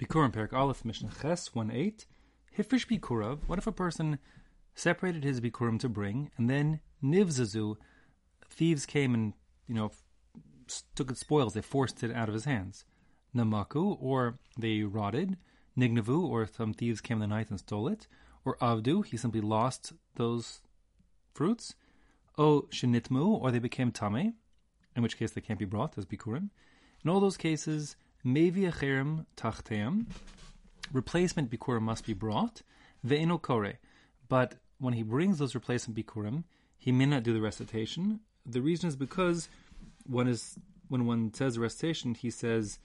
Bikurim Perek Aleph Mishnah Ches 1 8. Hifrish Bikurav. What if a person separated his Bikurim to bring, and then Nivzazu, thieves came and, you know, took its spoils, they forced it out of his hands. Namaku, or they rotted. Nignavu, or some thieves came in the night and stole it. Or Avdu, he simply lost those fruits. O Shinitmu, or they became Tame, in which case they can't be brought as Bikurim. In all those cases, Mevi acherim tachteim. Replacement bikurim must be brought. Ve'eno kore. But when he brings those replacement bikurim, he may not do the recitation. The reason is because one is when one says the recitation, he says,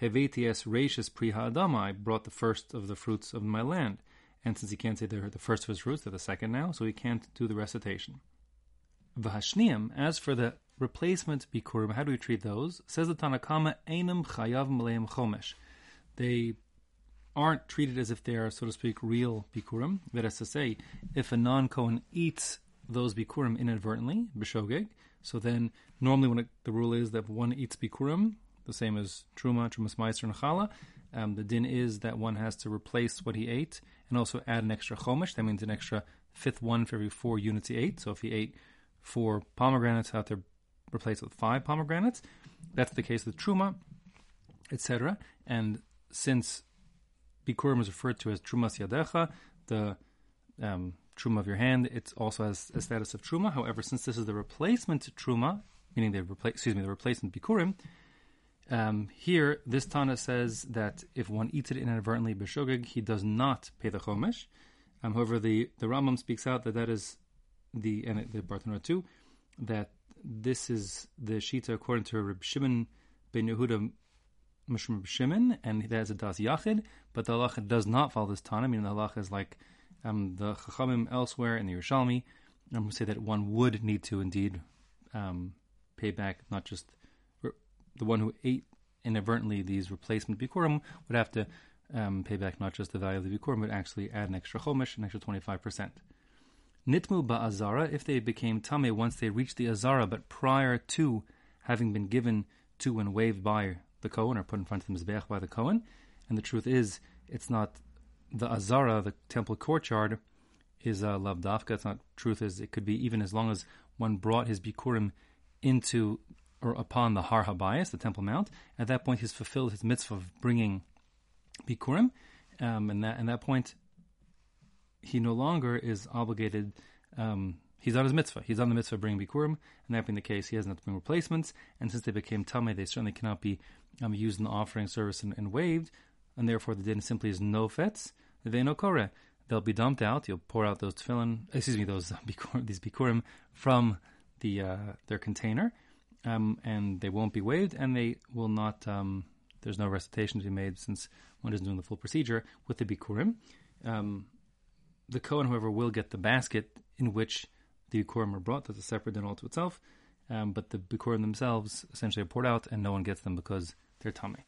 Hevetias reishis priha adama. I brought the first of the fruits of my land. And since he can't say they're the first of his fruits, they're the second now, so he can't do the recitation. V'hashniim, as for the replacement bikurim, how do we treat those? Says the Tanakama, Einam chayav maleim chomesh. They aren't treated as if they are, so to speak, real bikurim. That is to say, if a non-Kohen eats those bikurim inadvertently, b'shogeg, so then normally when it, the rule is that one eats bikurim, the same as truma, trumas maaser, and chala, um, the din is that one has to replace what he ate and also add an extra chomesh. That means an extra fifth one for every four units he ate. So if he ate four pomegranates, out to replace with five pomegranates. That's the case with truma, etc. And since bikurim is referred to as trumas yadecha, the um, truma of your hand, it also has a status of truma. However, since this is the replacement truma, meaning the replace, excuse me, the replacement bikurim, um, here this Tana says that if one eats it inadvertently b'shogeg, he does not pay the chomesh. Um, however, the the Rambam speaks out that that is the and the Bartenura too that this is the Shita according to Reb Shimon ben Yehuda Mishum Shimon, and that is a Das Yachid, but the halacha does not follow this Tana, meaning the halacha is like um, the Chachamim elsewhere in the Yerushalmi, um, who say that one would need to indeed um, pay back not just the one who ate inadvertently these replacement Bikurim would have to um, pay back not just the value of the Bikurim, but actually add an extra Chomish, an extra 25%. Nitmu ba'azara, if they became tame once they reached the azara, but prior to having been given to and waved by the Kohen or put in front of the Mizbeach by the Kohen. And the truth is, it's not the azara, the temple courtyard, is a uh, lavdafka. It's not truth is it could be even as long as one brought his bikurim into or upon the Har Habayis, the Temple Mount. At that point, he's fulfilled his mitzvah of bringing bikurim, um, and that and that point he no longer is obligated. Um, he's on his mitzvah. He's on the mitzvah bringing bikurim, and that being the case, he has to bring replacements. And since they became tamei, they certainly cannot be um, used in the offering service and, and waved, and therefore the din simply is no fets, They no kore. They'll be dumped out. You'll pour out those tefillin, excuse me, those bikurim, these bikurim from the uh, their container, um, and they won't be waved, and they will not. Um, there's no recitation to be made since one isn't doing the full procedure with the bikurim. Um, the Kohen, however, will get the basket in which the Bikurim are brought. That's a separate din all to itself. Um, but the Bikurim themselves essentially are poured out, and no one gets them because they're tummy.